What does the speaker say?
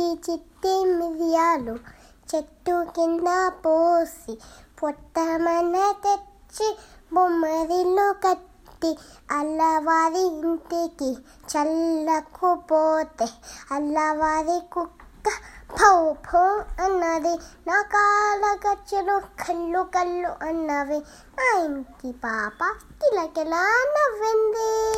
చిట్టి చిట్టి మిరియాలు చెట్టు కింద పోసి పొట్టమన తెచ్చి బొమ్మరిల్లు కట్టి అల్లవారి ఇంటికి చల్లకు పోతే అల్లవారి కుక్క పౌ పౌ అన్నది. నా కాల గచ్చులు కళ్ళు కళ్ళు అన్నవి. నా ఇంటి పాప కిలకిలా నవ్వింది?